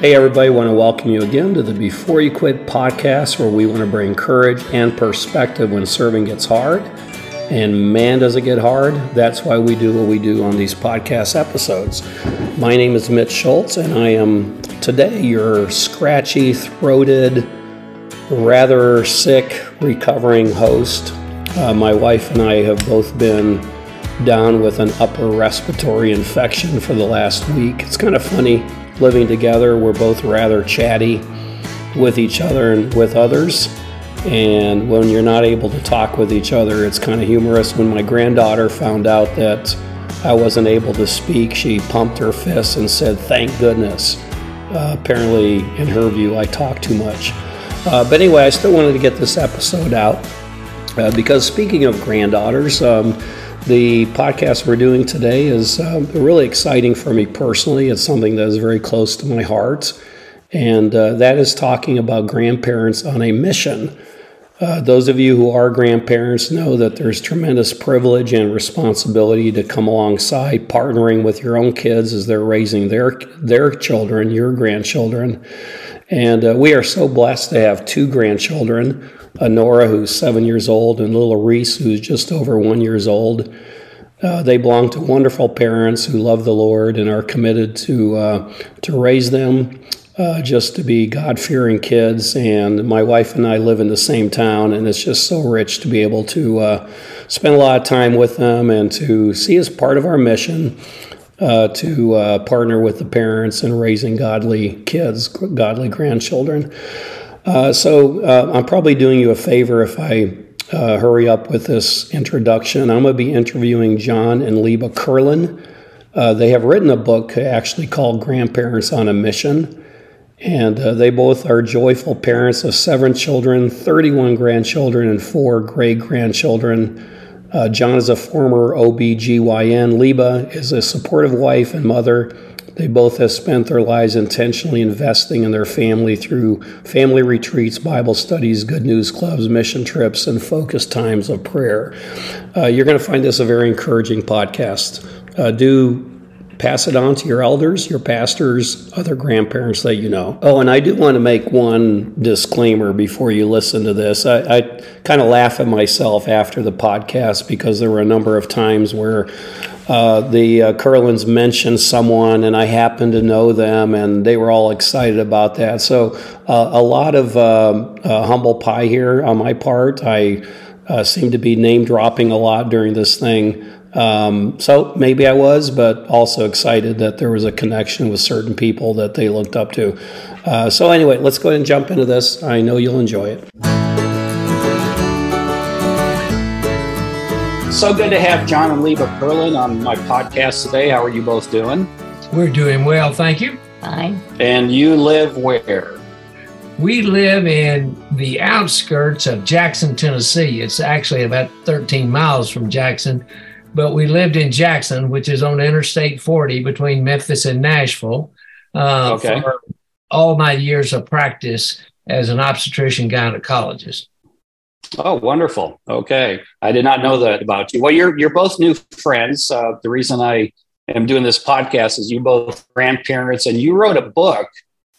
Hey, everybody, want to welcome you again to the Before You Quit podcast, where we want to bring courage and perspective when serving gets hard. And man, does it get hard. That's why we do what we do on these podcast episodes. My name is Mitch Schultz, and I am today your scratchy, throated, rather sick, recovering host. Uh, my wife and I have both been down with an upper respiratory infection for the last week. It's kind of funny living together. We're both rather chatty with each other and with others. And when you're not able to talk with each other, it's kind of humorous. When my granddaughter found out that I wasn't able to speak, she pumped her fists and said, Thank goodness. Uh, apparently, in her view, I talk too much. Uh, but anyway, I still wanted to get this episode out uh, because speaking of granddaughters, um, the podcast we're doing today is uh, really exciting for me personally. It's something that is very close to my heart, and uh, that is talking about grandparents on a mission. Uh, those of you who are grandparents know that there's tremendous privilege and responsibility to come alongside partnering with your own kids as they're raising their their children, your grandchildren. And uh, we are so blessed to have two grandchildren uh, Nora, who's seven years old, and little Reese, who's just over one years old. Uh, they belong to wonderful parents who love the Lord and are committed to uh, to raise them uh, just to be God fearing kids. And my wife and I live in the same town, and it's just so rich to be able to uh, spend a lot of time with them and to see as part of our mission. Uh, to uh, partner with the parents in raising godly kids, godly grandchildren. Uh, so uh, I'm probably doing you a favor if I uh, hurry up with this introduction. I'm going to be interviewing John and Leeba Curlin. Uh, they have written a book actually called Grandparents on a Mission. And uh, they both are joyful parents of seven children, 31 grandchildren, and four great grandchildren. John is a former OBGYN. Leeba is a supportive wife and mother they both have spent their lives intentionally investing in their family through family retreats, Bible studies, good news clubs, mission trips, and focused times of prayer. Uh, you're going to find this a very encouraging podcast. Uh, do pass it on to your elders, your pastors, other grandparents that you know. Oh, and I do want to make one disclaimer before you listen to this. I, I kind of laugh at myself after the podcast because there were a number of times where uh, the uh, Curlins mentioned someone, and I happened to know them, and they were all excited about that. So, uh, a lot of um, uh, humble pie here on my part. I uh, seem to be name dropping a lot during this thing. Um, so maybe I was, but also excited that there was a connection with certain people that they looked up to. So, anyway, let's go ahead and jump into this. I know you'll enjoy it. So good to have John and Leeba Curlin on my podcast today. How are you both doing? We're doing well, thank you. Fine. And you live where? We live in the outskirts of Jackson, Tennessee. It's actually about 13 miles from Jackson, but we lived in Jackson, which is on Interstate 40 between Memphis and Nashville, uh, okay. for all my years of practice as an obstetrician gynecologist. Oh, wonderful. Okay. I did not know that about you. Well, you're you're both new friends. Uh, the reason I am doing this podcast is you both grandparents, and you wrote a book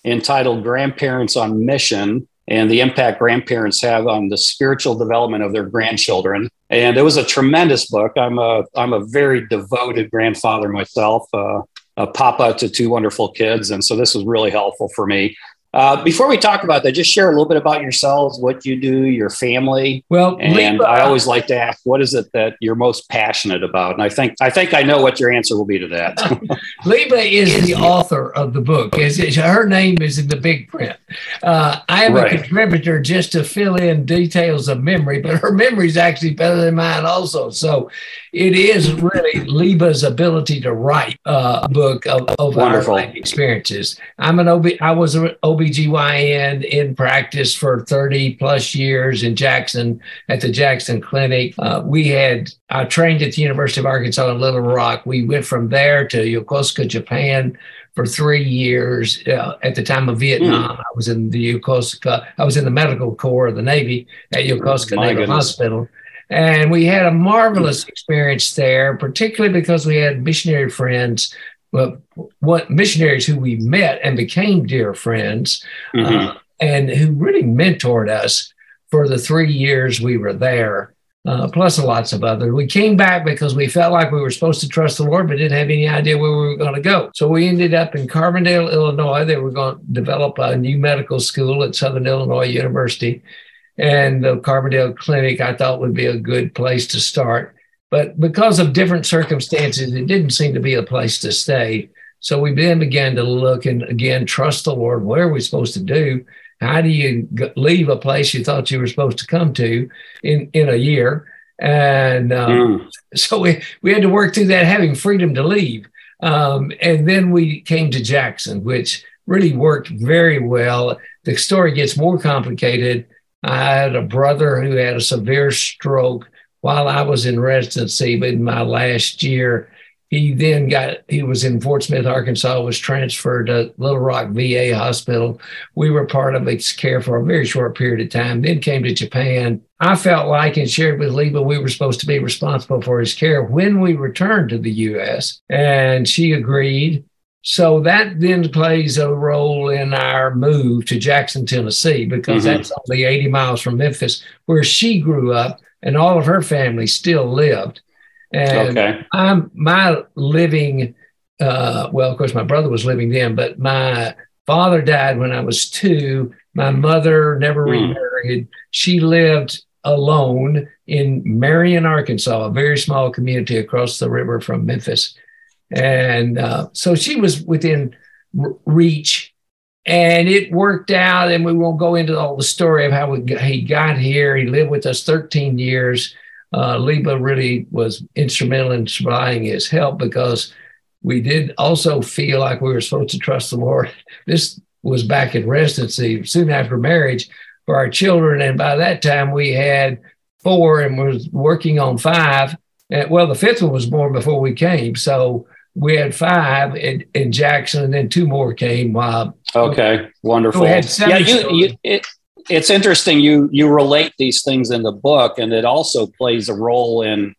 entitled Grandparents on Mission and the impact grandparents have on the spiritual development of their grandchildren. And it was a tremendous book. I'm a I'm a very devoted grandfather myself, uh, a papa to two wonderful kids, and so this was really helpful for me. Uh, before we talk about that, just share a little bit about yourselves, what you do, your family. Well, and Leeba, I always like to ask, what is it that you're most passionate about? And I think I think I know what your answer will be to that. Leeba is the author of the book. Is her name is in the big print. Uh, I am right. a contributor just to fill in details of memory, but her memory is actually better than mine also. So it is really Leeba's ability to write uh, a book of, of our life experiences. I'm an OB. I was an OBGYN in practice for 30 plus years in Jackson at the Jackson Clinic. Uh, we had I trained at the University of Arkansas in Little Rock. We went from there to Yokosuka, Japan for three years. Uh, at the time of Vietnam, mm. I was in the Yokosuka. I was in the medical corps of the Navy at Yokosuka My Naval goodness. Hospital. And we had a marvelous experience there, particularly because we had missionary friends what missionaries who we met and became dear friends, mm-hmm. uh, and who really mentored us for the three years we were there uh, plus lots of others. We came back because we felt like we were supposed to trust the Lord, but didn't have any idea where we were going to go. So we ended up in Carbondale, Illinois. They were going to develop a new medical school at Southern Illinois University. And the Carbondale Clinic, I thought, would be a good place to start. But because of different circumstances, it didn't seem to be a place to stay. So we then began to look and again trust the Lord. What are we supposed to do? How do you leave a place you thought you were supposed to come to in, in a year? And um, mm. so we, we had to work through that, having freedom to leave. Um, and then we came to Jackson, which really worked very well. The story gets more complicated. I had a brother who had a severe stroke while I was in residency, but in my last year, he then got, he was in Fort Smith, Arkansas, was transferred to Little Rock VA Hospital. We were part of its care for a very short period of time, then came to Japan. I felt like and shared with Leeba we were supposed to be responsible for his care when we returned to the US, and she agreed. So that then plays a role in our move to Jackson, Tennessee, because mm-hmm. that's only 80 miles from Memphis, where she grew up and all of her family still lived. And okay. I'm my living, uh, well, of course, my brother was living then, but my father died when I was two. My mother never mm. remarried. She lived alone in Marion, Arkansas, a very small community across the river from Memphis. And uh, so she was within reach. And it worked out, and we won't go into all the story of how we, he got here. He lived with us 13 years uh, Leeba really was instrumental in supplying his help because we did also feel like we were supposed to trust the Lord. This was back in residency soon after marriage for our children. And by that time, we had four and was working on five. And, well, the fifth one was born before we came. So we had five in, in Jackson, and then two more came. Uh, okay, wonderful. yeah, you, you, it, it's interesting you you relate these things in the book, and it also plays a role in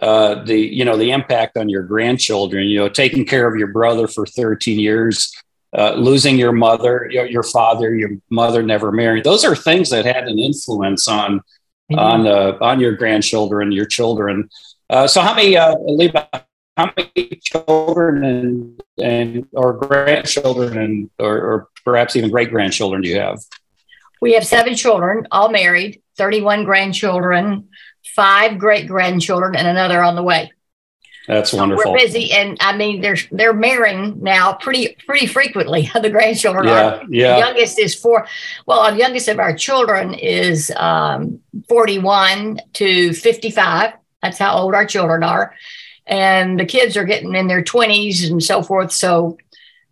uh, the you know the impact on your grandchildren. You know, taking care of your brother for 13 years, uh, losing your mother, your, your, father, your mother never married. Those are things that had an influence on mm-hmm. on uh, on your grandchildren, your children. Uh, so, how many, uh, Leeba, how many children and and or grandchildren and or, or perhaps even great grandchildren do you have? We have seven children, all married, 31 grandchildren, five great grandchildren, and another on the way. That's so wonderful. We're busy, and I mean, they're they're marrying now pretty pretty frequently. The grandchildren yeah, are. Yeah. The youngest is four. Well, the youngest of our children is um, forty-one to fifty-five. That's how old our children are, and the kids are getting in their twenties and so forth. So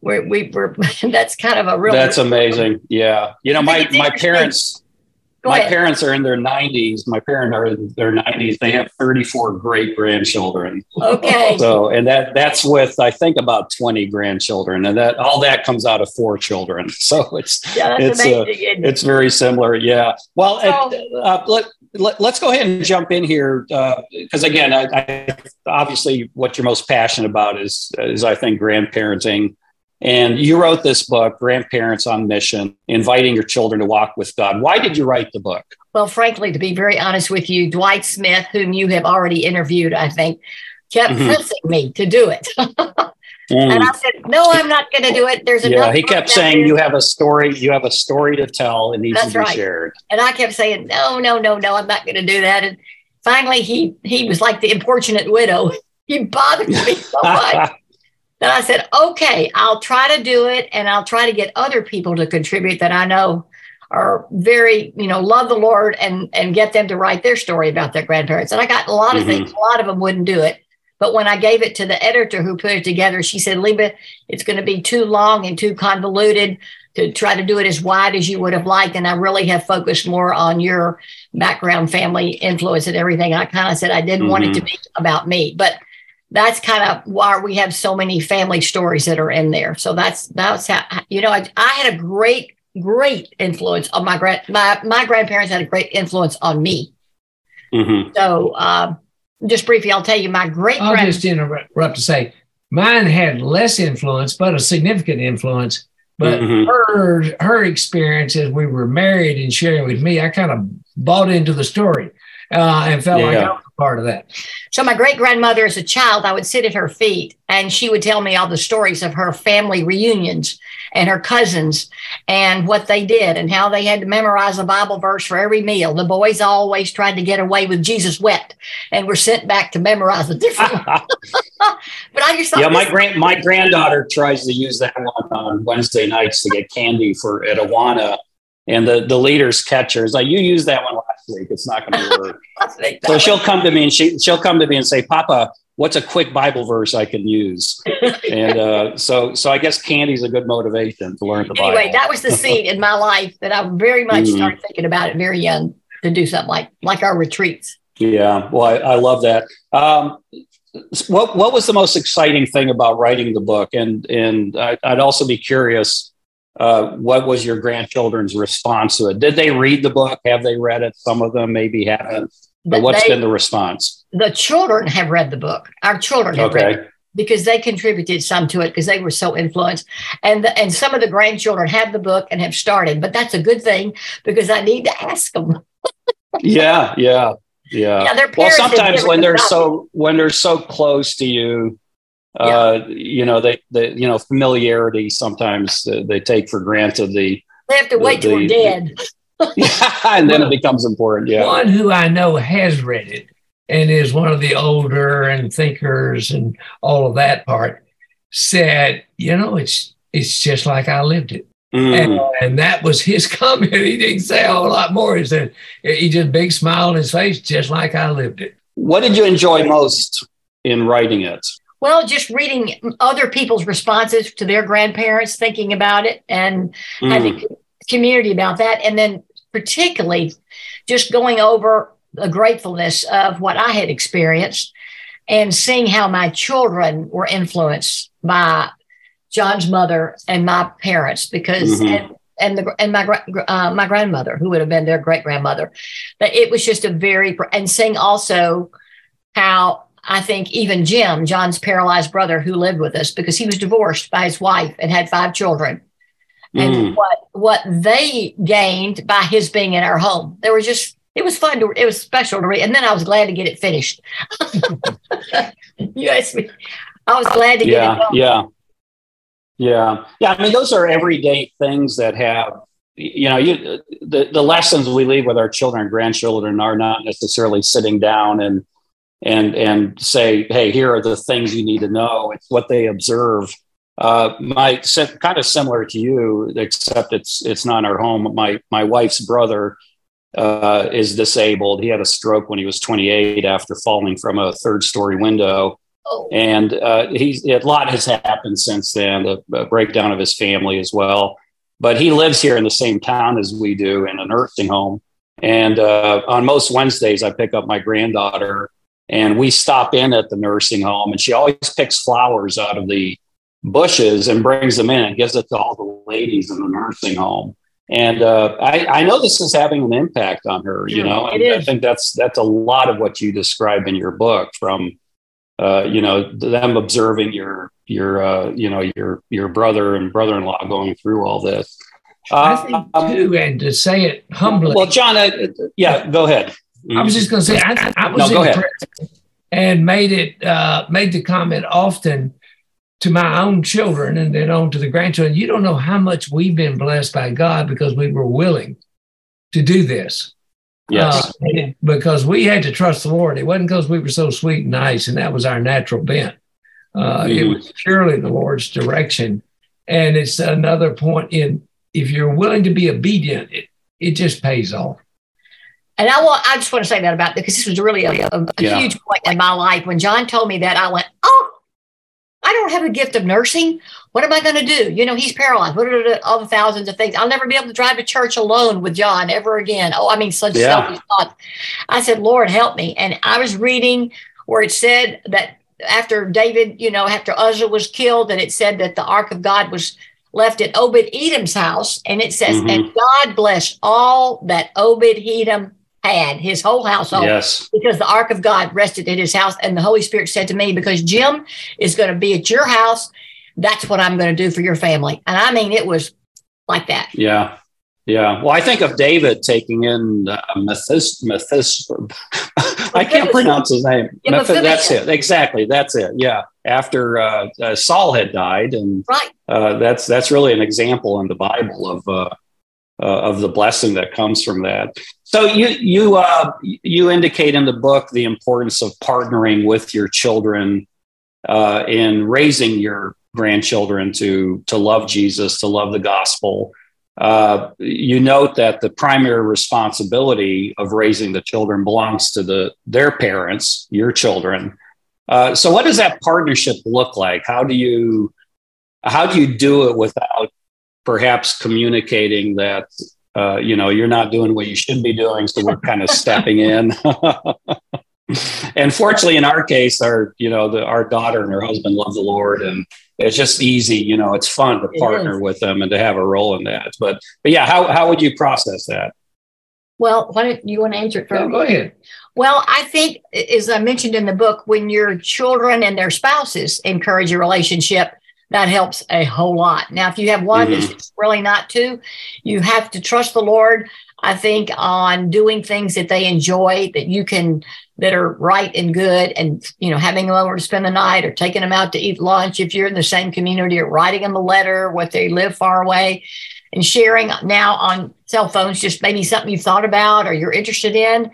we're, we were that's kind of a real that's amazing. Yeah. You know my my parents my parents are in their 90s my parents are in their 90s they have 34 great grandchildren. Okay. So and that that's with i think about 20 grandchildren and that all that comes out of four children. So it's yeah, it's uh, it's very similar. Yeah. Well so, uh, let, let, us go ahead and jump in here because uh, again I, I, obviously what you're most passionate about is is i think grandparenting and you wrote this book, Grandparents on Mission, inviting your children to walk with God. Why did you write the book? Well, frankly, to be very honest with you, Dwight Smith, whom you have already interviewed, I think, kept mm-hmm. pressing me to do it. mm. And I said, "No, I'm not going to do it." There's yeah. He kept saying, "You have a story. You have a story to tell. It needs That's to be right. shared." And I kept saying, "No, no, no, no. I'm not going to do that." And finally, he he was like the importunate widow. He bothered me so much. Then I said, okay, I'll try to do it and I'll try to get other people to contribute that I know are very, you know, love the Lord and and get them to write their story about their grandparents. And I got a lot of mm-hmm. things, a lot of them wouldn't do it. But when I gave it to the editor who put it together, she said, Leeba, it's going to be too long and too convoluted to try to do it as wide as you would have liked. And I really have focused more on your background, family influence, and everything. I kind of said I didn't mm-hmm. want it to mm-hmm. be about me. But that's kind of why we have so many family stories that are in there. So that's that's how you know I, I had a great great influence on my grand my my grandparents had a great influence on me. Mm-hmm. So uh, just briefly, I'll tell you my great. I'll just interrupt to say Mine had less influence, but a significant influence. But mm-hmm. her her experience as we were married and sharing with me, I kind of bought into the story uh, and felt yeah. like I was a part of that. So my great grandmother, as a child, I would sit at her feet, and she would tell me all the stories of her family reunions and her cousins and what they did and how they had to memorize a Bible verse for every meal. The boys always tried to get away with Jesus wept and were sent back to memorize a different. one. but I just yeah, my grand my granddaughter tries to use that one on Wednesday nights to get candy for at Awana and the the leader's catcher is like, "You used that one last week. It's not going to work." so she'll come to me and she she'll come to me and say, "Papa, what's a quick Bible verse I can use?" and uh, so so I guess candy's a good motivation to learn the Bible. Anyway, that was the seed in my life that I very much mm-hmm. started thinking about it very young to do something like like our retreats. Yeah, well, I, I love that. Um, what what was the most exciting thing about writing the book? And and I, I'd also be curious uh, what was your grandchildren's response to it? Did they read the book? Have they read it? Some of them maybe haven't. But, but what's they, been the response? The children have read the book. Our children have okay. read it because they contributed some to it because they were so influenced. And the, and some of the grandchildren have the book and have started, but that's a good thing because I need to ask them. yeah, yeah, yeah. yeah well, sometimes when they're so when they're so close to you, uh, you know, they, they, you know, familiarity sometimes uh, they take for granted the. They have to the, wait till we're dead. yeah, and then it becomes important. Yeah. One who I know has read it and is one of the older and thinkers and all of that part said, you know, it's it's just like I lived it. Mm. And, and, that was his comment. He didn't say a whole lot more. He said he just big smile on his face, just like I lived it. What did you enjoy most in writing it? Well, just reading other people's responses to their grandparents, thinking about it, and mm. having community about that, and then particularly just going over the gratefulness of what I had experienced and seeing how my children were influenced by John's mother and my parents because mm-hmm. and, and the and my uh, my grandmother who would have been their great grandmother, but it was just a very and seeing also how I think even Jim, John's paralyzed brother who lived with us because he was divorced by his wife and had five children. And mm. what what they gained by his being in our home. They was just it was fun to it was special to read. And then I was glad to get it finished. you asked me. I was glad to yeah, get it done. Yeah. Yeah. Yeah. I mean, those are everyday things that have you know, you the, the lessons we leave with our children and grandchildren are not necessarily sitting down and and and say, hey, here are the things you need to know. It's what they observe. Uh, my kind of similar to you, except it's it's not in our home. My my wife's brother uh, is disabled. He had a stroke when he was 28 after falling from a third story window. Oh. And uh, he's a lot has happened since then. The, the breakdown of his family as well. But he lives here in the same town as we do in a nursing home. And uh, on most Wednesdays, I pick up my granddaughter and we stop in at the nursing home, and she always picks flowers out of the bushes and brings them in and gives it to all the ladies in the nursing home. And uh, I, I, know this is having an impact on her, you know, and I think that's that's a lot of what you describe in your book from, uh, you know, them observing your your uh, you know your your brother and brother-in-law going through all this. I think um, too, and to say it humbly. Well, John, uh, yeah, go ahead. I was just going to say, I, I was no, impressed and made it uh, made the comment often to my own children and then on to the grandchildren. You don't know how much we've been blessed by God because we were willing to do this. Yes. Uh, because we had to trust the Lord. It wasn't because we were so sweet and nice, and that was our natural bent. Uh, mm-hmm. It was purely the Lord's direction. And it's another point in if you're willing to be obedient, it, it just pays off. And I want, I just want to say that about because this was really a, a, a yeah. huge point in my life. When John told me that, I went, "Oh, I don't have a gift of nursing. What am I going to do? You know, he's paralyzed. What are all the thousands of things? I'll never be able to drive to church alone with John ever again. Oh, I mean, such yeah. selfish thoughts. I said, Lord, help me. And I was reading where it said that after David, you know, after Uzzah was killed, and it said that the ark of God was left at Obed Edom's house. And it says, mm-hmm. and God blessed all that Obed Edom had his whole household. Yes. Because the ark of God rested in his house. And the Holy Spirit said to me, because Jim is going to be at your house, that's what I'm going to do for your family. And I mean, it was like that. Yeah. Yeah. Well, I think of David taking in uh, Methis, Methis, I can't pronounce his name. Yeah, that's it. Exactly. That's it. Yeah. After uh, uh, Saul had died. And right. Uh, that's, that's really an example in the Bible of, uh, of the blessing that comes from that. So you you uh, you indicate in the book the importance of partnering with your children uh, in raising your grandchildren to to love Jesus, to love the gospel. Uh, you note that the primary responsibility of raising the children belongs to the their parents, your children. Uh, so, what does that partnership look like? How do you how do you do it without perhaps communicating that uh, you know you're not doing what you should be doing so we're kind of stepping in. And fortunately in our case our you know the, our daughter and her husband love the lord and it's just easy you know it's fun to partner with them and to have a role in that. But but yeah how, how would you process that? Well why don't you want to answer it first? No, go ahead. Well i think as i mentioned in the book when your children and their spouses encourage a relationship that helps a whole lot. Now, if you have one mm-hmm. that's really not two, you have to trust the Lord. I think on doing things that they enjoy that you can that are right and good, and you know having them over to spend the night or taking them out to eat lunch if you're in the same community or writing them a letter what they live far away, and sharing now on cell phones just maybe something you've thought about or you're interested in,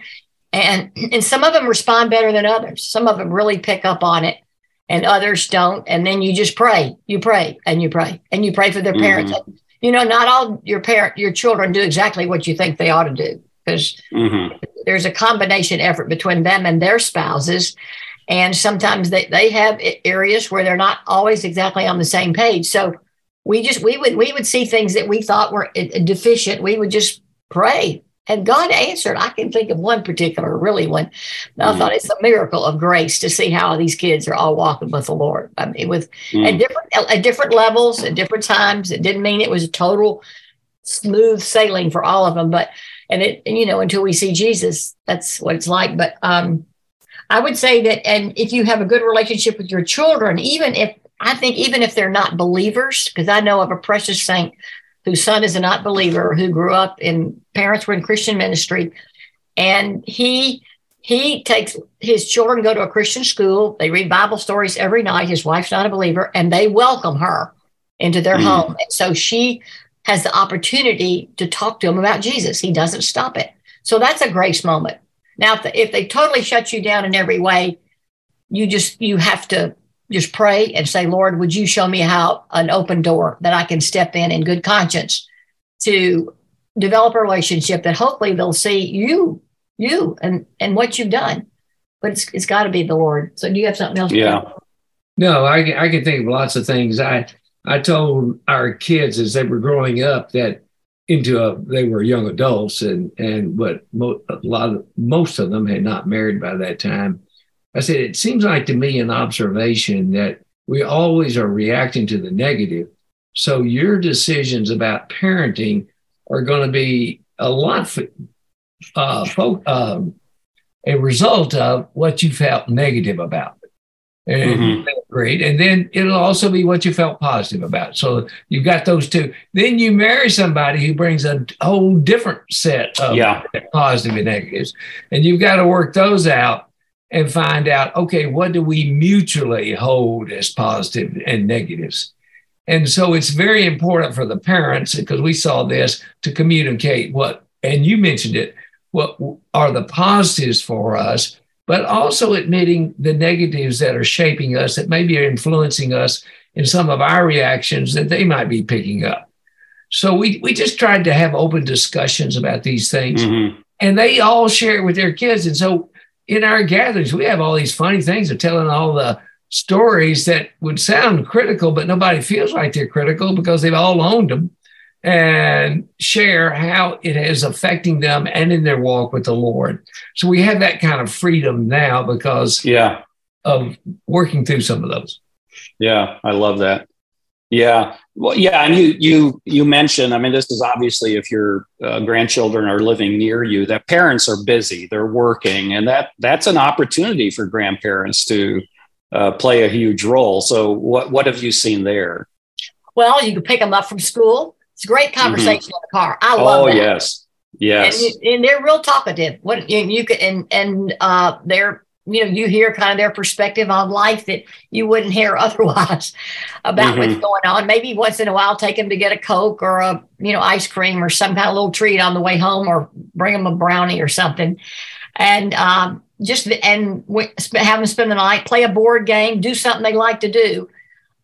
and and some of them respond better than others. Some of them really pick up on it and others don't. And then you just pray, you pray and you pray and you pray for their parents. Mm-hmm. You know, not all your parent, your children do exactly what you think they ought to do because mm-hmm. there's a combination effort between them and their spouses. And sometimes they, they have areas where they're not always exactly on the same page. So we just, we would, we would see things that we thought were uh, deficient. We would just pray and God answered. I can think of one particular, really one. I mm. thought it's a miracle of grace to see how these kids are all walking with the Lord. I mean, with mm. at different at different levels, at different times. It didn't mean it was a total smooth sailing for all of them, but and it and, you know until we see Jesus, that's what it's like. But um, I would say that, and if you have a good relationship with your children, even if I think even if they're not believers, because I know of a precious saint whose son is a not believer who grew up in parents were in Christian ministry. And he he takes his children go to a Christian school. They read Bible stories every night. His wife's not a believer, and they welcome her into their mm. home. And so she has the opportunity to talk to him about Jesus. He doesn't stop it. So that's a grace moment. Now, if, the, if they totally shut you down in every way, you just you have to just pray and say, Lord, would you show me how an open door that I can step in in good conscience to develop a relationship that hopefully they'll see you, you and and what you've done. But it's it's got to be the Lord. So do you have something else? Yeah. No, I I can think of lots of things. I I told our kids as they were growing up that into a they were young adults and and but mo- a lot of most of them had not married by that time I said, it seems like to me an observation that we always are reacting to the negative. So your decisions about parenting are going to be a lot uh, fo- um, a result of what you felt negative about. And mm-hmm. great. And then it'll also be what you felt positive about. So you've got those two. Then you marry somebody who brings a whole different set of yeah. positive and negatives. And you've got to work those out and find out okay, what do we mutually hold as positive and negatives? And so it's very important for the parents because we saw this to communicate what, and you mentioned it, what are the positives for us, but also admitting the negatives that are shaping us, that maybe are influencing us in some of our reactions that they might be picking up. So we, we just tried to have open discussions about these things. Mm-hmm. And they all share it with their kids. And so in our gatherings, we have all these funny things of telling all the stories that would sound critical, but nobody feels like they're critical because they've all owned them and share how it is affecting them and in their walk with the Lord. So we have that kind of freedom now because yeah. of working through some of those. Yeah, I love that. Yeah, well, yeah, and you you you mentioned. I mean, this is obviously if your uh, grandchildren are living near you, that parents are busy, they're working, and that that's an opportunity for grandparents to uh, play a huge role. So, what what have you seen there? Well, you can pick them up from school. It's a great mm-hmm. conversation mm-hmm. in the car. I love. Oh that. yes, yes, and, and, they're real talkative. What you, you can and and uh, they're you know you hear kind of their perspective on life that you wouldn't hear otherwise about mm-hmm. what's going on maybe once in a while take them to get a coke or a you know ice cream or some kind of little treat on the way home or bring them a brownie or something and um, just and have them spend the night play a board game do something they like to do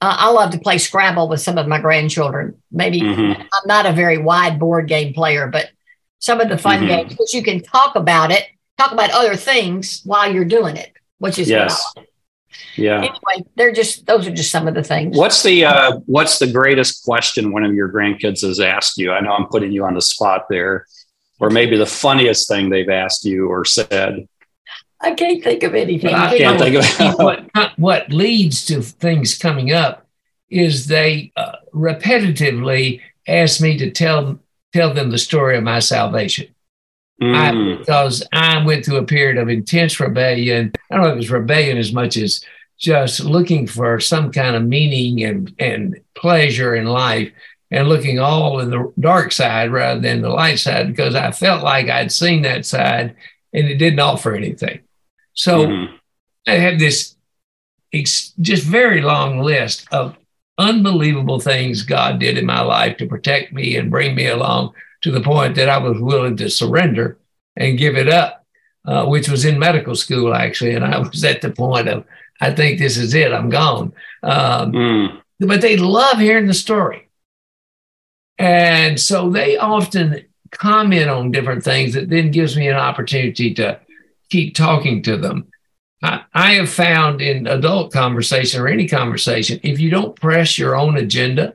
uh, i love to play scrabble with some of my grandchildren maybe mm-hmm. i'm not a very wide board game player but some of the fun mm-hmm. games because you can talk about it talk about other things while you're doing it, which is yes. Yeah. Anyway, they're just those are just some of the things. What's the uh, what's the greatest question one of your grandkids has asked you? I know I'm putting you on the spot there, or maybe the funniest thing they've asked you or said. I can't think of anything. I can't think of what, what leads to things coming up is they uh, repetitively ask me to tell tell them the story of my salvation. Mm. I, because I went through a period of intense rebellion. I don't know if it was rebellion as much as just looking for some kind of meaning and, and pleasure in life and looking all in the dark side rather than the light side because I felt like I'd seen that side and it didn't offer anything. So mm-hmm. I had this ex- just very long list of unbelievable things God did in my life to protect me and bring me along to the point that I was willing to surrender and give it up, uh, which was in medical school actually. And I was at the point of, I think this is it, I'm gone. Um, mm. But they love hearing the story. And so they often comment on different things that then gives me an opportunity to keep talking to them. I, I have found in adult conversation or any conversation, if you don't press your own agenda,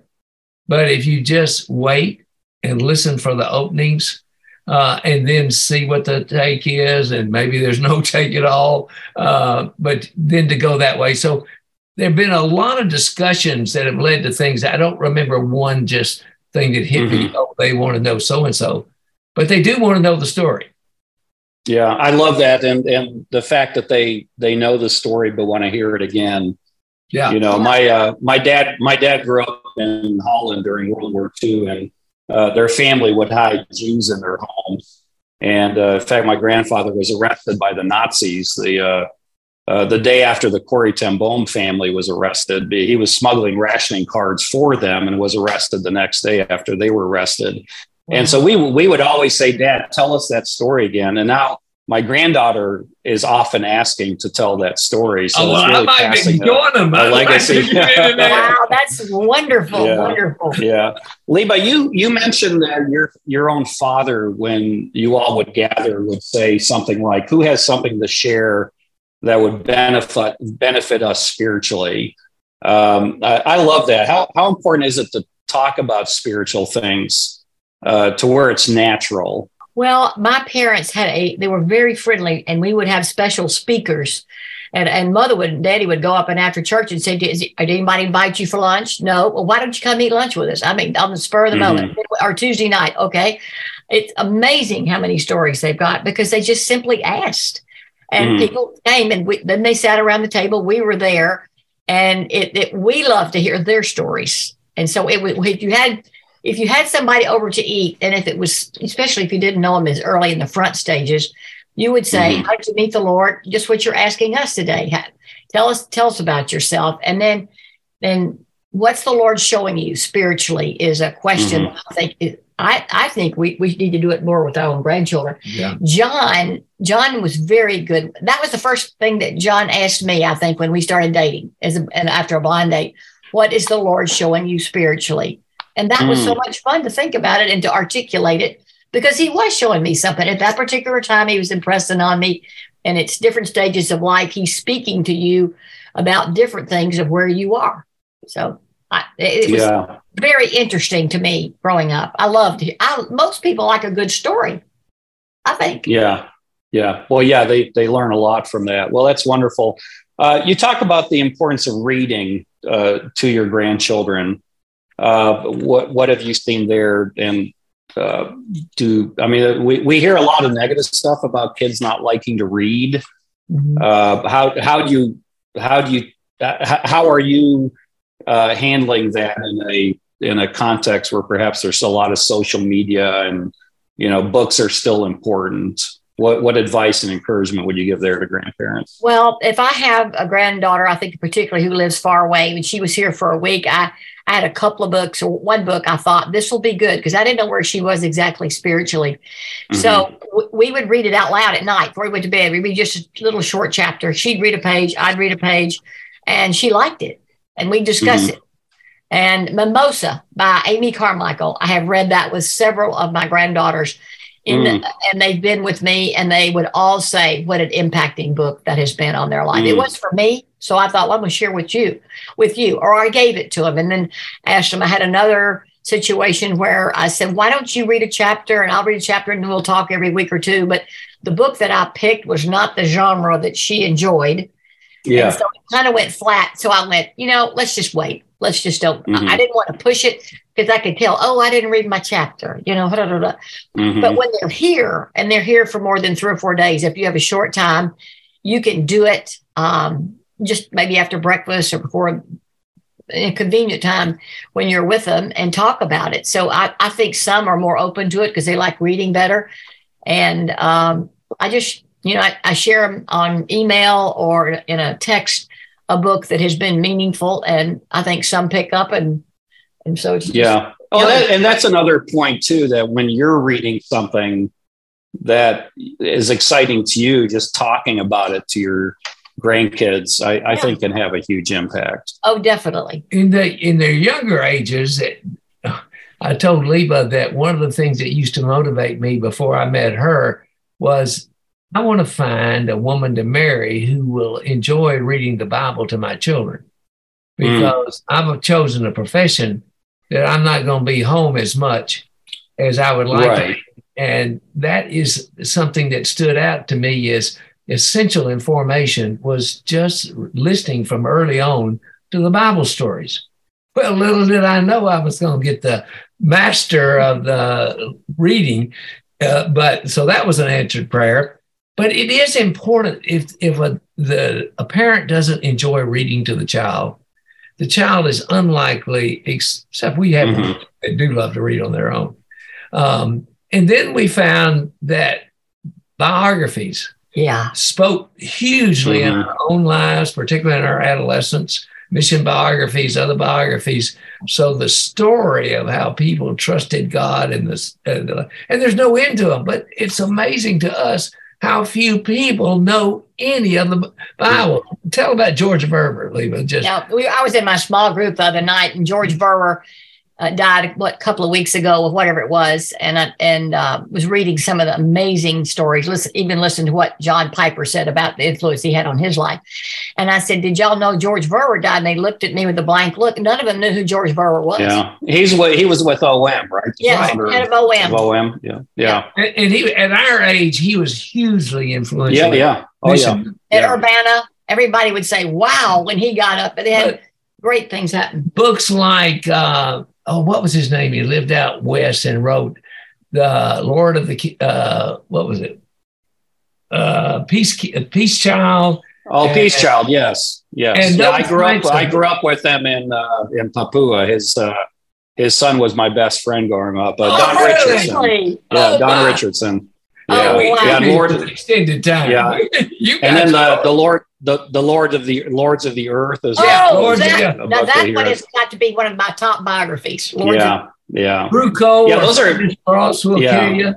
but if you just wait and listen for the openings uh, and then see what the take is. And maybe there's no take at all, uh, but then to go that way. So there have been a lot of discussions that have led to things. I don't remember one just thing that hit mm-hmm. me. Oh, they want to know so and so, but they do want to know the story. Yeah, I love that, and and the fact that they they know the story but want to hear it again. Yeah, you know, my uh, my dad my dad grew up in Holland during World War II, and uh, their family would hide Jews in their homes. And uh, in fact, my grandfather was arrested by the Nazis the uh, uh the day after the Corrie ten family was arrested. He was smuggling rationing cards for them and was arrested the next day after they were arrested. And so we we would always say, "Dad, tell us that story again." And now my granddaughter is often asking to tell that story. So oh, it's really passing a, a legacy. wow, that's wonderful, yeah, wonderful. Yeah, Leeba, you you mentioned that your your own father, when you all would gather, would say something like, "Who has something to share that would benefit benefit us spiritually?" Um, I, I, love that. How how important is it to talk about spiritual things uh, to where it's natural? Well, my parents had a, they were very friendly and we would have special speakers. And, and mother would, and daddy would go up and after church and say, Did anybody invite you for lunch? No. Well, why don't you come eat lunch with us? I mean, on the spur of the mm-hmm. moment or Tuesday night. Okay. It's amazing how many stories they've got because they just simply asked. And mm. people came and we, then they sat around the table. We were there and it, it we love to hear their stories. And so it, if you had if you had somebody over to eat, and if it was, especially if you didn't know them as early in the front stages, you would say, mm-hmm. "How did you meet the Lord?" Just what you're asking us today. Tell us, tell us about yourself, and then, then what's the Lord showing you spiritually is a question. Mm-hmm. I think I, I think we, we need to do it more with our own grandchildren. Yeah. John, John was very good. That was the first thing that John asked me, I think, when we started dating as a, and after a blind date. What is the Lord showing you spiritually? And that mm. was so hmm. much fun to think about it and to articulate it because he was showing me something at that particular time. He was impressing on me. And it's different stages of life. He's speaking to you about different things of where you are. So I, it was yeah. very interesting to me growing up. I loved it. I, most people like a good story, I think. Yeah. Yeah. Well, yeah, they, they learn a lot from that. Well, that's wonderful. Uh, you talk about the importance of reading uh, to your grandchildren. Uh, what what have you seen there? And uh, do I mean we, we hear a lot of negative stuff about kids not liking to read. Mm-hmm. Uh, how how do you how do you uh, how are you uh, handling that in a in a context where perhaps there's a lot of social media and you know books are still important? What what advice and encouragement would you give there to grandparents? Well, if I have a granddaughter, I think particularly who lives far away, when she was here for a week, I I had a couple of books or one book I thought this will be good because I didn't know where she was exactly spiritually. Mm-hmm. So w- we would read it out loud at night before we went to bed. We'd read just a little short chapter. She'd read a page, I'd read a page, and she liked it. And we'd discuss mm-hmm. it. And Mimosa by Amy Carmichael. I have read that with several of my granddaughters. In mm. the, and they've been with me, and they would all say what an impacting book that has been on their life. Mm. It was for me, so I thought, well, I'm going to share with you, with you, or I gave it to them, and then asked them. I had another situation where I said, why don't you read a chapter, and I'll read a chapter, and we'll talk every week or two. But the book that I picked was not the genre that she enjoyed. Yeah. And so it kind of went flat. So I went, you know, let's just wait. Let's just don't. Mm-hmm. I didn't want to push it because I could tell, oh, I didn't read my chapter, you know. Blah, blah, blah. Mm-hmm. But when they're here and they're here for more than three or four days, if you have a short time, you can do it um, just maybe after breakfast or before a convenient time when you're with them and talk about it. So I, I think some are more open to it because they like reading better. And um, I just, you know, I, I share them on email or in a text a book that has been meaningful, and I think some pick up and and so it's yeah. oh, that, and that's another point too. That when you're reading something that is exciting to you, just talking about it to your grandkids, I, I yeah. think can have a huge impact. Oh, definitely. In the in their younger ages, I told Leeba that one of the things that used to motivate me before I met her was I want to find a woman to marry who will enjoy reading the Bible to my children mm. because mm. I've chosen a profession that I'm not going to be home as much as I would like right. And that is something that stood out to me as essential information was just listening from early on to the Bible stories. Well, little did I know I was going to get the master of the reading. Uh, but so that was an answered prayer. But it is important if if a, the a parent doesn't enjoy reading to the child, the child is unlikely, except we have mm-hmm. that do love to read on their own. Um, and then we found that biographies yeah. spoke hugely mm-hmm. in our own lives, particularly in our adolescence, mission biographies, other biographies. So the story of how people trusted God and this, and, and there's no end to them, but it's amazing to us how few people know any of the Bible. Tell about George Verwer, Leeba. Just yeah, I was in my small group the other night, and George Verwer uh, died what a couple of weeks ago or whatever it was, and I, and uh, was reading some of the amazing stories. Listen, even listen to what John Piper said about the influence he had on his life. And I said, "Did y'all know George Verwer died?" And they looked at me with a blank look. None of them knew who George Verwer was. Yeah, he's what he was with OM, right? Yeah, head of OM. OM, yeah, yeah. And, and, he at our age, he was hugely influential. Yeah, yeah, oh yeah. At yeah. Urbana, everybody would say, "Wow!" when he got up, and they had. But, great things happen. Books like uh, oh, what was his name? He lived out west and wrote the Lord of the uh, what was it? Uh, Peace Peace Child. Oh, and, Peace Child, yes, yes. And yeah, I grew up. I grew up with them in uh, in Papua. His uh, his son was my best friend growing up. Uh, oh, Don really? Richardson. Yeah, oh, Don Richardson. Yeah, oh, wow. yeah, Lord extended time. Yeah, and then the, the Lord the the Lord of the Lords of the Earth is yeah. Oh, that, now that one has got to be one of my top biographies. Lords yeah, of, yeah. Bruchko. Yeah, those are also yeah.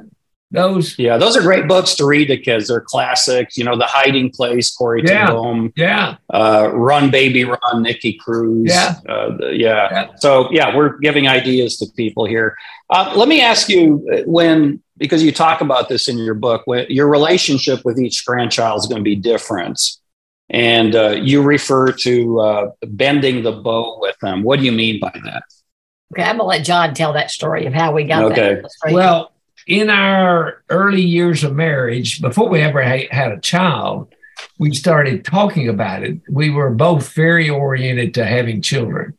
Those. Yeah, those are great books to read to kids. They're classics. You know, The Hiding Place, Corrie yeah. ten Boom. Yeah. Uh, Run Baby Run, Nicky Cruz. Yeah. Uh, yeah. yeah. So yeah, we're giving ideas to people here. Uh, let me ask you uh, when because you talk about this in your book, when your relationship with each grandchild is going to be different and uh, you refer to uh, bending the bow with them. What do you mean by that? Okay, I'm gonna let John tell that story of how we got okay. that. Well, in our early years of marriage, before we ever ha- had a child, we started talking about it. We were both very oriented to having children.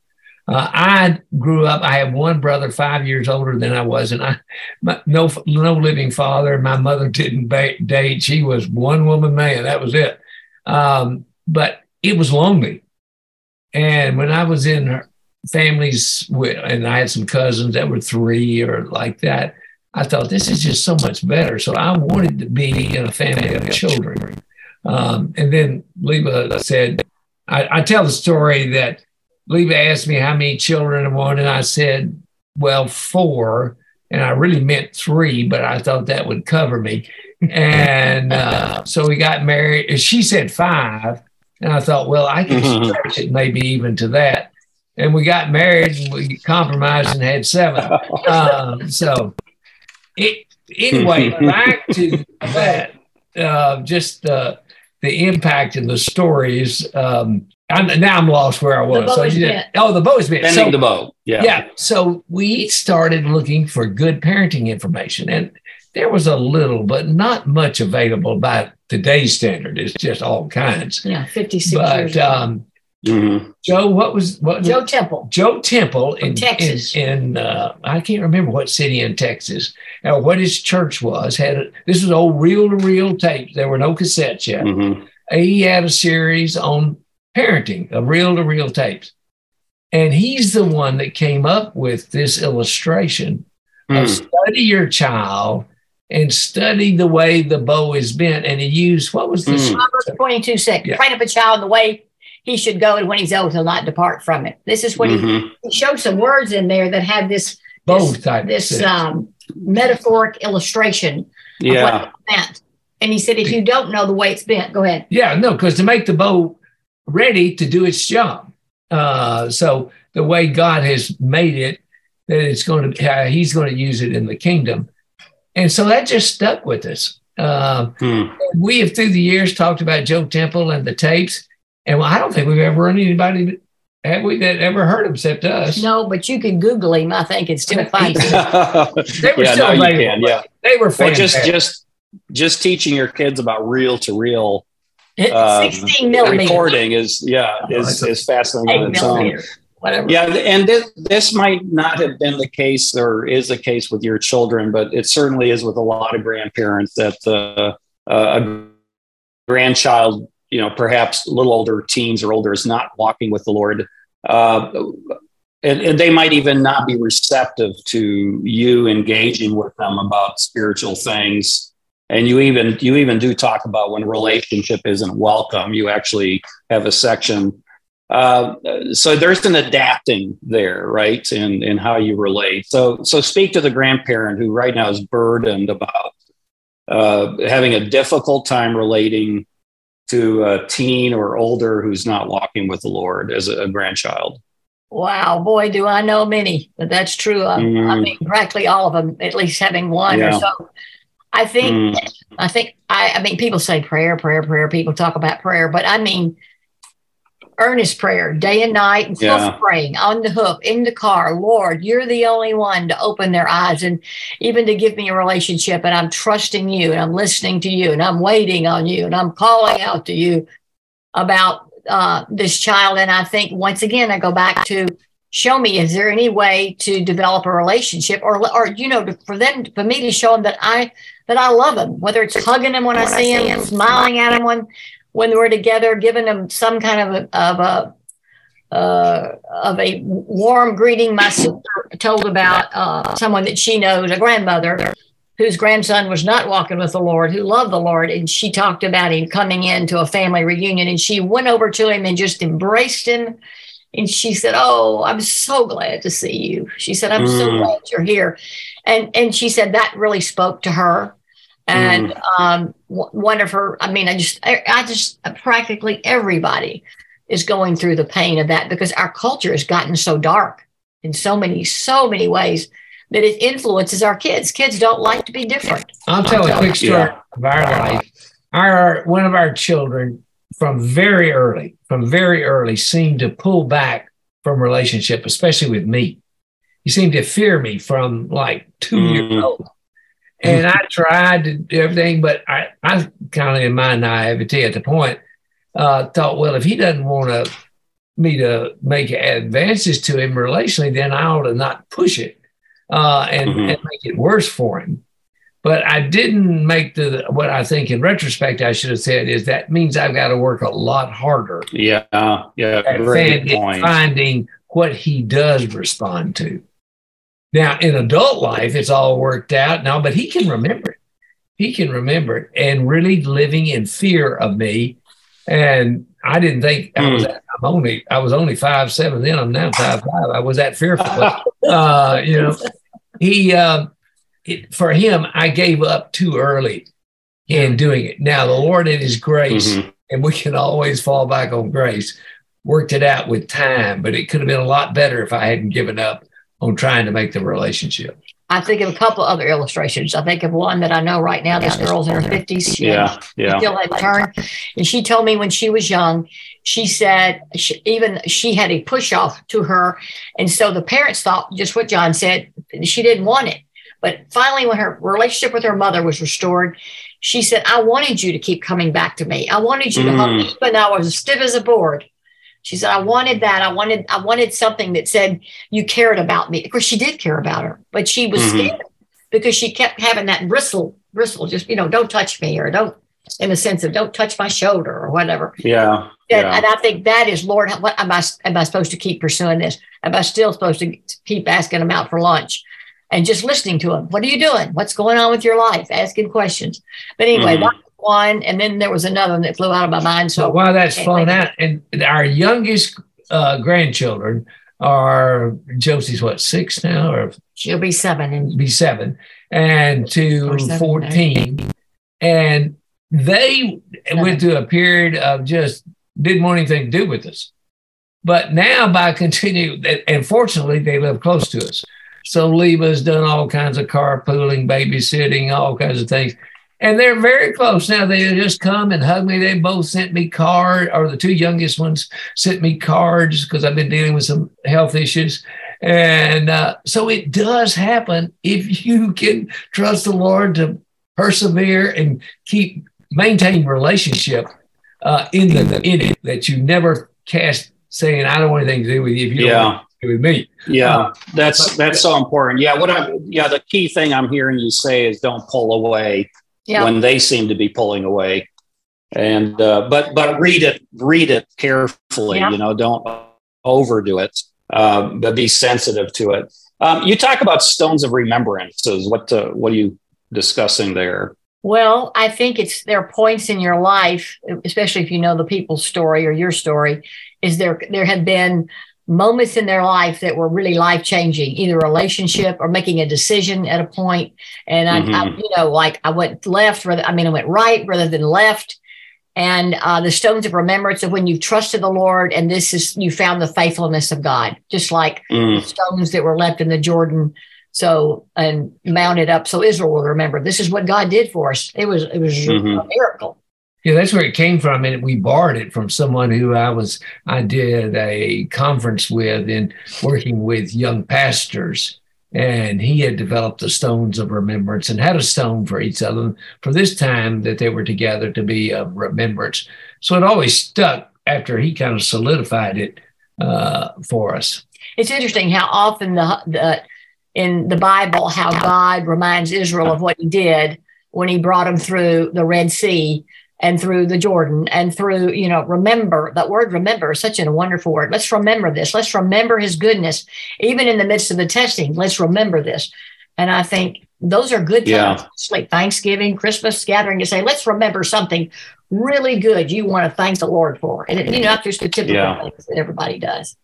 Uh, I grew up. I have one brother, five years older than I was, and I my, no no living father. My mother didn't ba- date. She was one woman man. That was it. Um, but it was lonely. And when I was in families, with, and I had some cousins that were three or like that, I thought this is just so much better. So I wanted to be in a family of children. Um, and then Leeba said, I, I, tell the story that Leeba asked me how many children I wanted. And I said, well, four. And I really meant three, but I thought that would cover me. And uh, so we got married. She said five. And I thought, well, I can mm-hmm. stretch it maybe even to that. And we got married and we compromised and had seven. Um, so it, anyway, back to that, uh, just uh, the impact and the stories. Um, I'm, now I'm lost where I was. So did, oh, the bow is bent. Bending so, the bow. Yeah. Yeah. So we started looking for good parenting information, and there was a little, but not much available by today's standard. It's just all kinds. Yeah, 56 but, years. Um, mm-hmm. Joe, what was what? Joe Temple. Joe Temple in Texas. In, in uh, I can't remember what city in Texas. Now, what his church was had a, this was old reel to reel tapes. There were no cassettes yet. Mm-hmm. He had a series on parenting of reel to reel tapes, and he's the one that came up with this illustration mm. of study your child and study the way the bow is bent. And he used what was the mm. Proverbs 22 6. Yeah. Train up a child in the way he should go, and when he's old, he'll not depart from it. This is what mm-hmm. he, he showed some words in there that had this bow this, type this um, metaphoric illustration yeah. of what it meant. And he said, if you don't know the way it's bent, go ahead. Yeah, no, because to make the bow ready to do its job. Uh, so the way God has made it, that it's going to, uh, he's going to use it in the kingdom. And so that just stuck with us. Uh, hmm. We have through the years talked about Joe Temple and the tapes, and well, I don't think we've ever run anybody have we that ever heard him except us. No, but you can Google him. I think it's still find they were yeah, still no, available. Can, yeah, they were. Well, just just just teaching your kids about reel to reel. Um, 16 millimeter recording is yeah is is fascinating on its own whatever. Yeah, and this, this might not have been the case or is the case with your children, but it certainly is with a lot of grandparents that uh, uh, a grandchild, you know, perhaps a little older, teens or older, is not walking with the Lord. Uh, and, and, they might even not be receptive to you engaging with them about spiritual things and you even you even do talk about when relationship isn't welcome you actually have a section uh, so there's an adapting there, right, in in how you relate. So so speak to the grandparent who right now is burdened about uh, having a difficult time relating to a teen or older who's not walking with the Lord as a, a grandchild. Wow, boy, do I know many, but that's true. mm. I mean, practically all of them, at least having one yeah. or so. I think, mm. I think, I, I mean, people say prayer, prayer, prayer. People talk about prayer, but I mean, earnest prayer day and night and yeah. praying on the hook in the car lord you're the only one to open their eyes and even to give me a relationship and i'm trusting you and i'm listening to you and i'm waiting on you and i'm calling out to you about uh, this child and i think once again i go back to show me is there any way to develop a relationship or or you know to, for them for me to show them that i that i love them whether it's hugging them when, when i see him smiling at him when when we're together, giving them some kind of a, of a uh, of a warm greeting. My sister told about uh, someone that she knows, a grandmother whose grandson was not walking with the Lord, who loved the Lord, and she talked about him coming into a family reunion, and she went over to him and just embraced him. And she said, "Oh, I'm so glad to see you." She said, "I'm mm. so glad you're here," and and she said that really spoke to her and mm. um, one of her i mean i just I, I, just practically everybody is going through the pain of that because our culture has gotten so dark in so many so many ways that it influences our kids kids don't like to be different i'll tell a quick story yeah. of our life our one of our children from very early from very early seemed to pull back from relationship especially with me he seemed to fear me from like 2 mm. years old and I tried to do everything, but I, I kind of in my naivety at the point uh, thought, well, if he doesn't want to me to make advances to him relationally, then I ought to not push it uh, and, mm-hmm. and make it worse for him. But I didn't make the what I think in retrospect I should have said is that means I've got to work a lot harder. Yeah, yeah, at finding, finding what he does respond to. Now, in adult life, it's all worked out now, but he can remember it. He can remember it and really living in fear of me. And I didn't think I was. Hmm. I'm only. I was only five seven then. I'm now five five. I was that fearful. uh, you know, he. Uh, it, for him, I gave up too early in doing it. Now the Lord in His grace, mm-hmm. and we can always fall back on grace. Worked it out with time, but it could have been a lot better if I hadn't given up on trying to make the relationship. I think of a couple other illustrations. I think of one that I know right now. This girl's in her fifties. Yeah, yeah. Still had turn, and she told me when she was young, she said she, even she had a push off to her, and so the parents thought just what John said. She didn't want it, but finally, when her relationship with her mother was restored, she said, "I wanted you to keep coming back to me. I wanted you mm. to hug me, but though I was as stiff as a board." She said, I wanted that. I wanted, I wanted something that said you cared about me. Of course, she did care about her, but she was mm-hmm. scared because she kept having that bristle, bristle, just, you know, don't touch me or don't, in the sense of don't touch my shoulder or whatever. Yeah. And, yeah. and I think that is, Lord, what am I, am I supposed to keep pursuing this? Am I still supposed to keep asking him out for lunch? And just listening to him. What are you doing? What's going on with your life? Asking questions. But anyway, mm-hmm one, and then there was another one that flew out of my mind. So while that's flown out, and our youngest uh, grandchildren are Josie's what six now, or she'll be seven and be seven, and to fourteen, and they seven. went through a period of just didn't want anything to do with us. But now, by continuing, and fortunately, they live close to us. So Leeba's done all kinds of carpooling, babysitting, all kinds of things and they're very close now. They just come and hug me. They both sent me cards, or the two youngest ones sent me cards because I've been dealing with some health issues. And uh, so it does happen if you can trust the Lord to persevere and keep maintain relationship uh, in the in it that you never cast saying I don't want anything to do with you if you yeah. don't with me. Yeah, uh, that's but, that's so important. Yeah, what I yeah the key thing I'm hearing you say is don't pull away yeah. when they seem to be pulling away. And uh, but but read it read it carefully. Yeah. You know, don't overdo it, uh, but be sensitive to it. Um, you talk about stones of remembrances. What uh, what are you discussing there? Well, I think it's there are points in your life, especially if you know the people's story or your story, is there there have been moments in their life that were really life changing, either relationship or making a decision at a point. And I, mm-hmm. I, you know, like I went left rather, I mean, I went right rather than left. And uh, the stones of remembrance of when you trusted the Lord, and this is you found the faithfulness of God, just like mm. the stones that were left in the Jordan. So and mounted up, so Israel will remember. This is what God did for us. It was it was mm-hmm. a miracle. Yeah, that's where it came from, and we borrowed it from someone who I was. I did a conference with in working with young pastors, and he had developed the stones of remembrance and had a stone for each of them for this time that they were together to be of remembrance. So it always stuck after he kind of solidified it uh, for us. It's interesting how often the, the in the Bible how God reminds Israel of what He did when He brought them through the Red Sea and through the Jordan and through, you know, remember that word remember is such a wonderful word. Let's remember this. Let's remember his goodness, even in the midst of the testing. Let's remember this. And I think those are good times, yeah. like Thanksgiving, Christmas gathering to say, let's remember something really good you want to thank the Lord for. And, you know, not just the typical yeah. things that everybody does.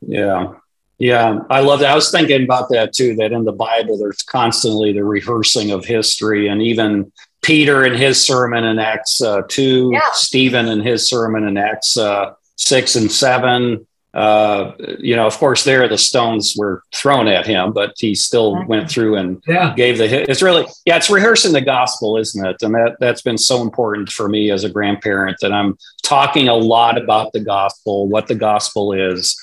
Yeah. Yeah, I love that. I was thinking about that too, that in the Bible, there's constantly the rehearsing of history and even Peter in his sermon in Acts uh, 2, yeah. Stephen in his sermon in Acts uh, 6 and 7. Uh, you know, of course, there the stones were thrown at him, but he still went through and yeah. gave the. It's really, yeah, it's rehearsing the gospel, isn't it? And that that's been so important for me as a grandparent that I'm talking a lot about the gospel, what the gospel is,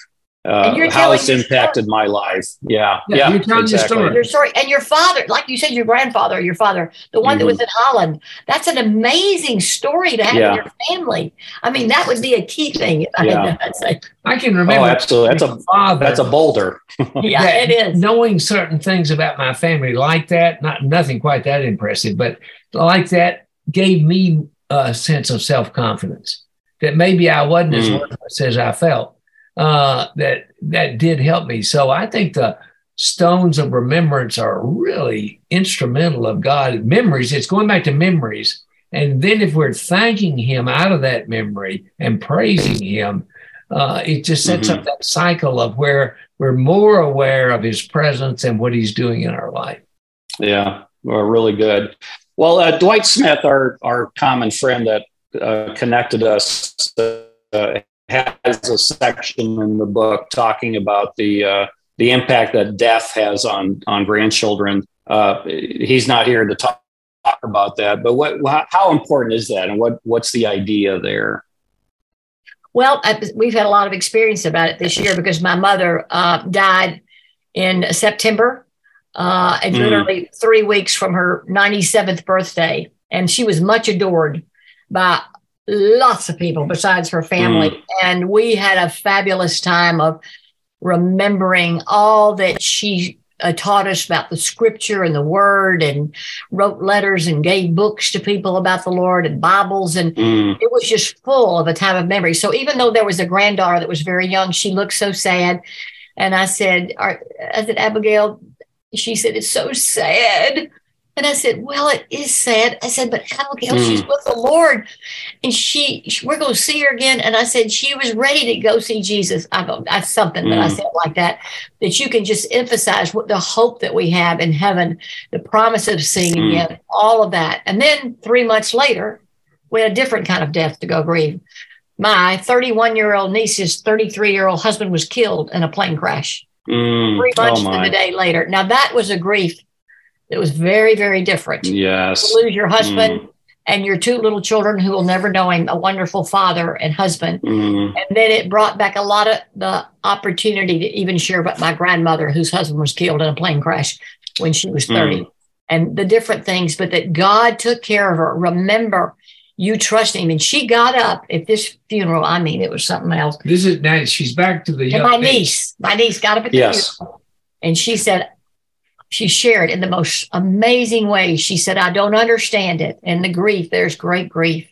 uh, how it's impacted story. my life. Yeah, yeah, yeah you're telling exactly. your story. Your story, and your father, like you said, your grandfather, your father, the one mm-hmm. that was in Holland. That's an amazing story to have yeah. in your family. I mean, that would be a key thing. Yeah. I, I can remember. Oh, absolutely. That's a father. That's a boulder. yeah, it is. Knowing certain things about my family like that, not nothing quite that impressive, but like that, gave me a sense of self confidence that maybe I wasn't mm. as worthless as I felt uh, that that did help me. So I think the stones of remembrance are really instrumental of God. Memories, it's going back to memories. And then if we're thanking Him out of that memory and praising Him, uh, it just sets mm-hmm. up that cycle of where we're more aware of His presence and what He's doing in our life. Yeah, well, really good. Well, uh, Dwight Smith, our our common friend that uh, connected us, uh, has a section in the book talking about the uh, the impact that death has on on grandchildren. Uh, he's not here to talk, talk about that, but what how important is that, and what what's the idea there? Well, we've had a lot of experience about it this year because my mother uh, died in September, uh, and mm. literally three weeks from her 97th birthday, and she was much adored by lots of people besides her family. Mm. And we had a fabulous time of remembering all that she uh, taught us about the scripture and the word and wrote letters and gave books to people about the Lord and Bibles. And mm. it was just full of a time of memory. So even though there was a granddaughter that was very young, she looked so sad. And I said, I said, Abigail, she said, it's so sad. And I said, Well, it is sad. I said, But Abigail, mm. she's with the Lord. And she, we're going to see her again. And I said, She was ready to go see Jesus. I go, that's something mm. that I hmm. said like that, that you can just emphasize what the hope that we have in heaven, the promise of seeing mm. again, all of that. And then three months later, we had a different kind of death to go grieve. My 31 year old niece's 33 year old husband was killed in a plane crash. Hmm. Three months oh a day later. Now, that was a grief it was very, very different. Yes. lose your husband mm. and your two little children who will never know him, a wonderful father and husband. Mm. And then it brought back a lot of the opportunity to even share about my grandmother, whose husband was killed in a plane crash when she was 30. Mm. And the different things, but that God took care of her. Remember, you trust him. And she got up at this funeral. I mean, it was something else. This is now she's back to the and my niece. My niece got up at the yes. funeral and she said, she shared in the most amazing way. She said, I don't understand it. And the grief, there's great grief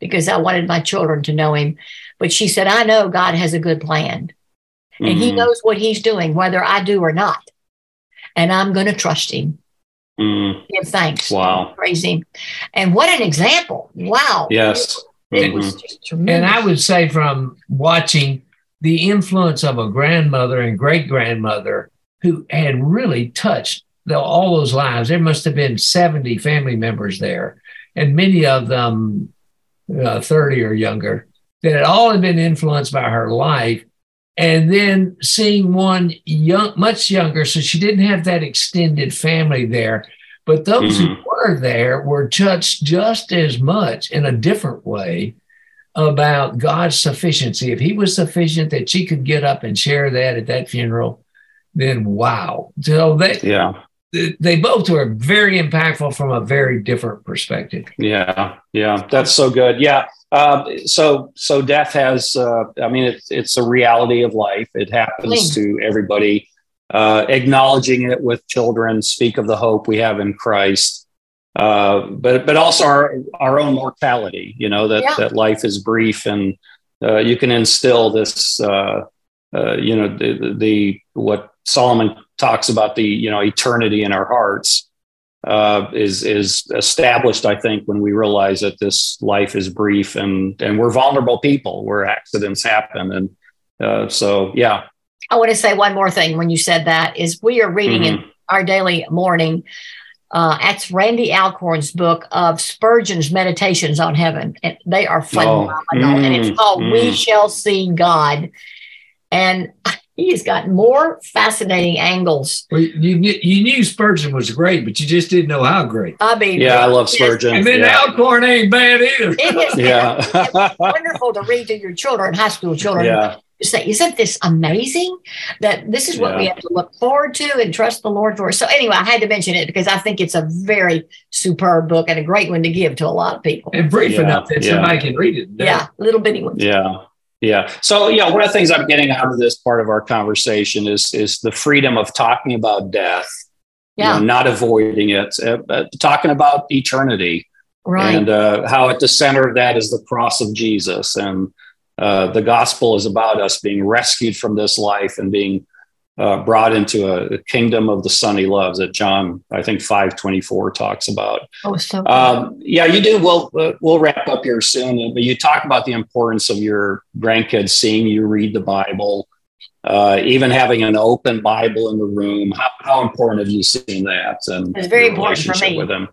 because I wanted my children to know him. But she said, I know God has a good plan and mm-hmm. he knows what he's doing, whether I do or not. And I'm going to trust him. Mm. Give thanks. Wow. Praise him. And what an example. Wow. Yes. It, it mm-hmm. was just tremendous. And I would say from watching the influence of a grandmother and great grandmother who had really touched the, all those lives. There must have been 70 family members there, and many of them uh, 30 or younger, that had all had been influenced by her life. And then seeing one young, much younger, so she didn't have that extended family there. But those mm-hmm. who were there were touched just as much in a different way about God's sufficiency. If He was sufficient that she could get up and share that at that funeral, then wow. So they yeah they both were very impactful from a very different perspective. Yeah, yeah, that's so good. Yeah, uh, so so death has. Uh, I mean, it's it's a reality of life. It happens to everybody. Uh, acknowledging it with children, speak of the hope we have in Christ. Uh, but but also our our own mortality. You know that yeah. that life is brief, and uh, you can instill this. Uh, you know the, the what Solomon talks about the you know eternity in our hearts uh, is is established. I think when we realize that this life is brief and and we're vulnerable people where accidents happen, and uh, so yeah. I want to say one more thing when you said that is we are reading mm-hmm. in our daily morning. Uh, that's Randy Alcorn's book of Spurgeon's Meditations on Heaven. And they are phenomenal. Oh. Mm, and it's called mm. We Shall See God. And he has got more fascinating angles. Well, you, you knew Spurgeon was great, but you just didn't know how great. I mean, yeah, I love Spurgeon. And then yeah. Alcorn ain't bad either. It is yeah. wonderful to read to your children, high school children. Yeah. say, isn't this amazing that this is what yeah. we have to look forward to and trust the Lord for? So anyway, I had to mention it because I think it's a very superb book and a great one to give to a lot of people. And brief yeah. enough that yeah. somebody can read it. Yeah, little bitty ones. Yeah. Yeah. So, yeah, one of the things I'm getting out of this part of our conversation is is the freedom of talking about death, yeah. You know, not avoiding it, uh, talking about eternity, right? And uh, how at the center of that is the cross of Jesus, and uh, the gospel is about us being rescued from this life and being uh, brought into a, a, kingdom of the son he loves that John, I think, 524 talks about. Oh, so um, yeah, you do. We'll, uh, we'll wrap up here soon, but you talk about the importance of your grandkids seeing you read the Bible, uh, even having an open Bible in the room. How, how important have you seen that? And it's very important for me. With them.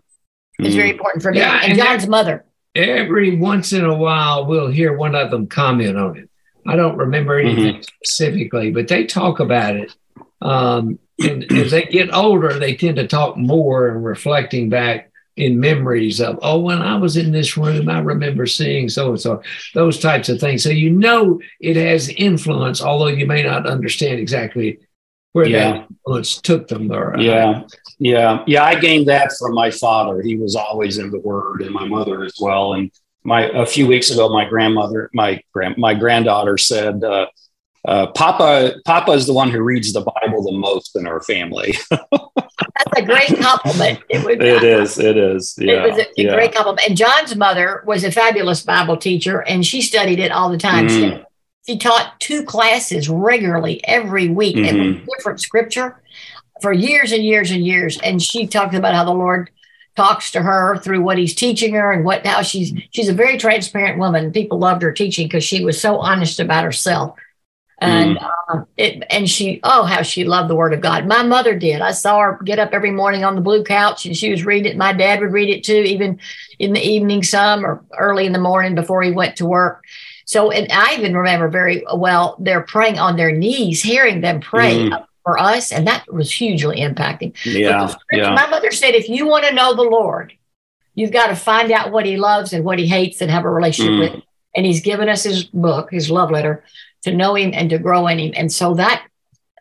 It's mm very important for me. Yeah, and, and John's mother. Every once in a while, we'll hear one of them comment on it. I don't remember anything mm-hmm. specifically, but they talk about it. Um, and as they get older, they tend to talk more and reflecting back in memories of, oh, when I was in this room, I remember seeing so and so, those types of things. So you know it has influence, although you may not understand exactly where yeah. that influence took them. Or, uh, yeah, yeah, yeah. I gained that from my father. He was always in the Word, and my mother as well. And my a few weeks ago, my grandmother, my grand, my granddaughter said, uh, uh, "Papa, Papa is the one who reads the Bible the most in our family." That's a great compliment. It, would, it is. It is. Yeah, it was a, a yeah. great compliment. And John's mother was a fabulous Bible teacher, and she studied it all the time. Mm. She, she, taught two classes regularly every week mm-hmm. and different scripture for years and years and years. And she talked about how the Lord talks to her through what he's teaching her and what how she's she's a very transparent woman. People loved her teaching because she was so honest about herself. And mm. uh, it and she oh how she loved the word of God. My mother did. I saw her get up every morning on the blue couch and she was reading it. My dad would read it too, even in the evening some or early in the morning before he went to work. So and I even remember very well they're praying on their knees, hearing them pray. Mm for us, and that was hugely impacting. Yeah, yeah. My mother said, if you want to know the Lord, you've got to find out what He loves and what He hates, and have a relationship mm. with Him. And He's given us His book, His love letter, to know Him and to grow in Him. And so that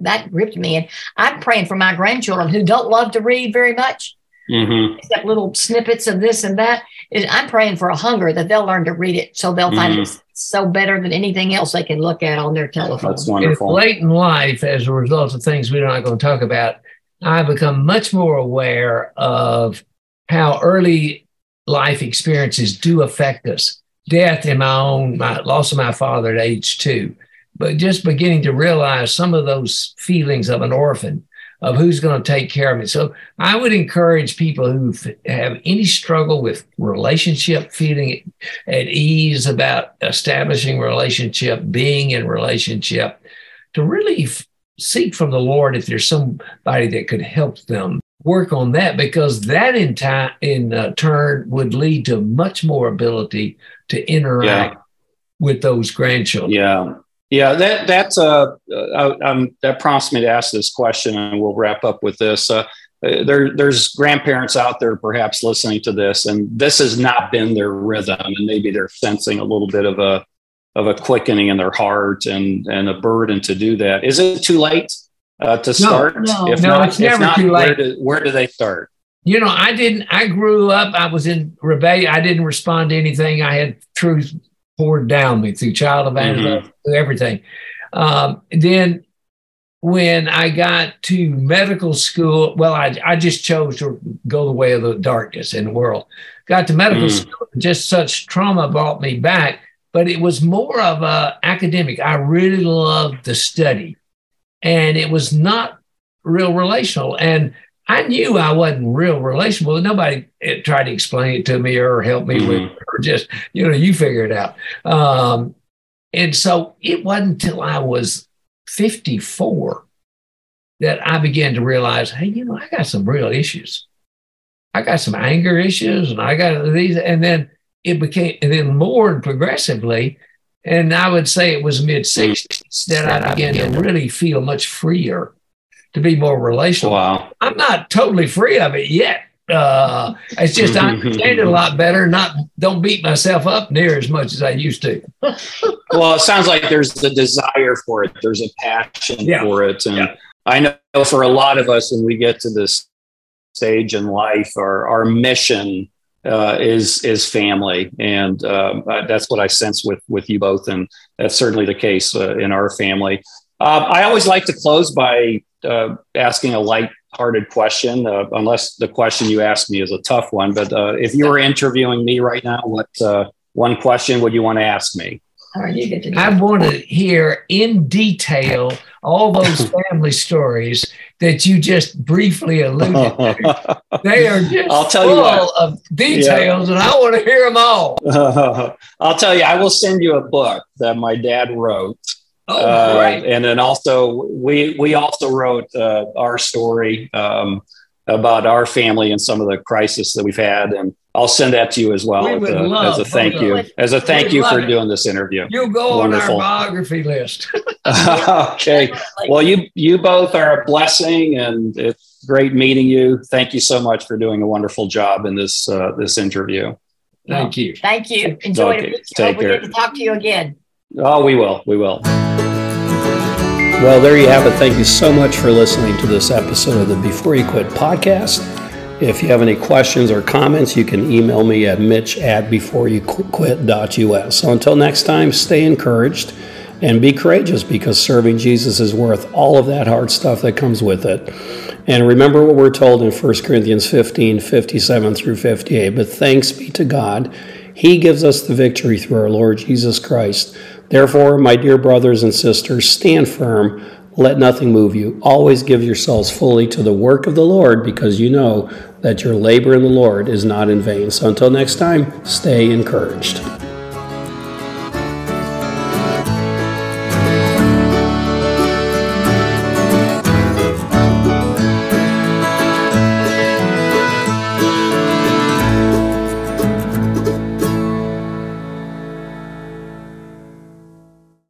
that gripped me. And I'm praying for my grandchildren who don't love to read very much. Mm-hmm. Except little snippets of this and that. I'm praying for a hunger that they'll learn to read it so they'll find mm. it so better than anything else they can look at on their telephone. That's wonderful. In late in life, as a result of things we're not going to talk about, I've become much more aware of how early life experiences do affect us. Death in my own, my loss of my father at age two, but just beginning to realize some of those feelings of an orphan of who's going to take care of me. So I would encourage people who have any struggle with relationship, feeling at ease about establishing relationship, being in relationship, to really f- seek from the Lord if there's somebody that could help them work on that, because that in time in uh, turn would lead to much more ability to interact. Yeah. With those grandchildren. Yeah. Yeah, that that's uh, uh, um, that prompts me to ask this question, and we'll wrap up with this. Uh, there, there's grandparents out there perhaps listening to this, and this has not been their rhythm, and maybe they're sensing a little bit of a of a quickening in their heart and and a burden to do that. Is it too late uh, to start? No, no, if no not, it's never not, too late. Where do, where do they start? You know, I didn't. I grew up. I was in rebellion. I didn't respond to anything. I had truth poured down me through child evangelism, mm-hmm. through everything. Um, then when I got to medical school, well, I, I just chose to go the way of the darkness in the world. Got to medical mm. school, just such trauma brought me back, but it was more of a academic. I really loved the study, and it was not real relational. And I knew I wasn't real relational. Nobody eh, tried to explain it to me or help me mm-hmm. with it, or just, you know, you figure it out. Um, and so it wasn't until I was 54 that I began to realize, hey, you know, I got some real issues. I got some anger issues and I got these. And then it became, and then more and progressively, and I would say it was mid 60s that I began to really feel much freer to be more relational. Wow. I'm not totally free of it yet, Uh, it's just I understand it a lot better. Not don't beat myself up near as much as I used to. well, it sounds like there's the desire for it. There's a passion yeah. for it, and yeah. I know for a lot of us, when we get to this stage in life, our our mission uh, is is family, and um, that's what I sense with with you both, and that's certainly the case uh, in our family. Uh, I always like to close by uh, asking a light-hearted question, uh, unless the question you ask me is a tough one. But uh, if you were interviewing me right now, what one question would you want to ask me? I want to hear in detail all those family stories that you just briefly alluded to. They are just I'll tell full you what. of details, yeah. and I want to hear them all. I'll tell you, I will send you a book that my dad wrote. Oh, uh, right. And then also, we we also wrote uh, our story um, about our family and some of the crisis that we've had, and I'll send that to you as well as a, as a, thank you. As a thank you for it. doing this interview. You'll go Wonderful. on our biography list. okay. Well, you you both are a blessing, and it's great meeting you. Thank you so much for doing a wonderful job in this uh, this interview. Thank you. Thank you. Enjoy okay. it. Take care. We to talk to you again. Oh, we will. We will. Well, there you have it. Thank you so much for listening to this episode of the Before You Quit podcast. If you have any questions or comments, you can email me at mitch at beforeyouquit.us. So until next time, stay encouraged and be courageous because serving Jesus is worth all of that hard stuff that comes with it. And remember what we're told in 1 Corinthians 15 57 through 58. But thanks be to God, He gives us the victory through our Lord Jesus Christ. Therefore, my dear brothers and sisters, stand firm let nothing move you. Always give yourselves fully to the work of the Lord because you know that your labor in the Lord is not in vain. So until next time, stay encouraged.